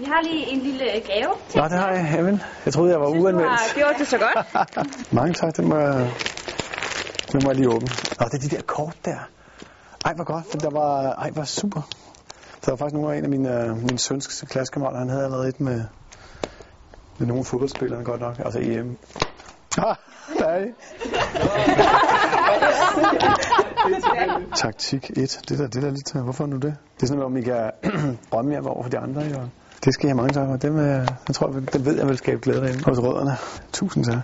Vi har lige en lille gave til Nå, det har jeg. Jamen, jeg troede, jeg var Du uanmeldt. har gjort det så godt. Mange tak, det må jeg, det må jeg lige åbne. Nå, det er de der kort der. Ej, hvor godt. Det der var, ej, hvor super. Der var faktisk nogle af en af mine, øh, mine søns klassekammerater, han havde allerede et med, med nogle fodboldspillere, godt nok. Altså EM. Ah, der er I. Taktik 1. Det der, det der lidt, hvorfor nu det? Det er sådan om I kan drømme jer over for de andre, jo. Det skal jeg have mange tak for. Den, vil, jeg- tror jeg, den ved jeg vil skabe glæde derinde hos rødderne. Tusind tak.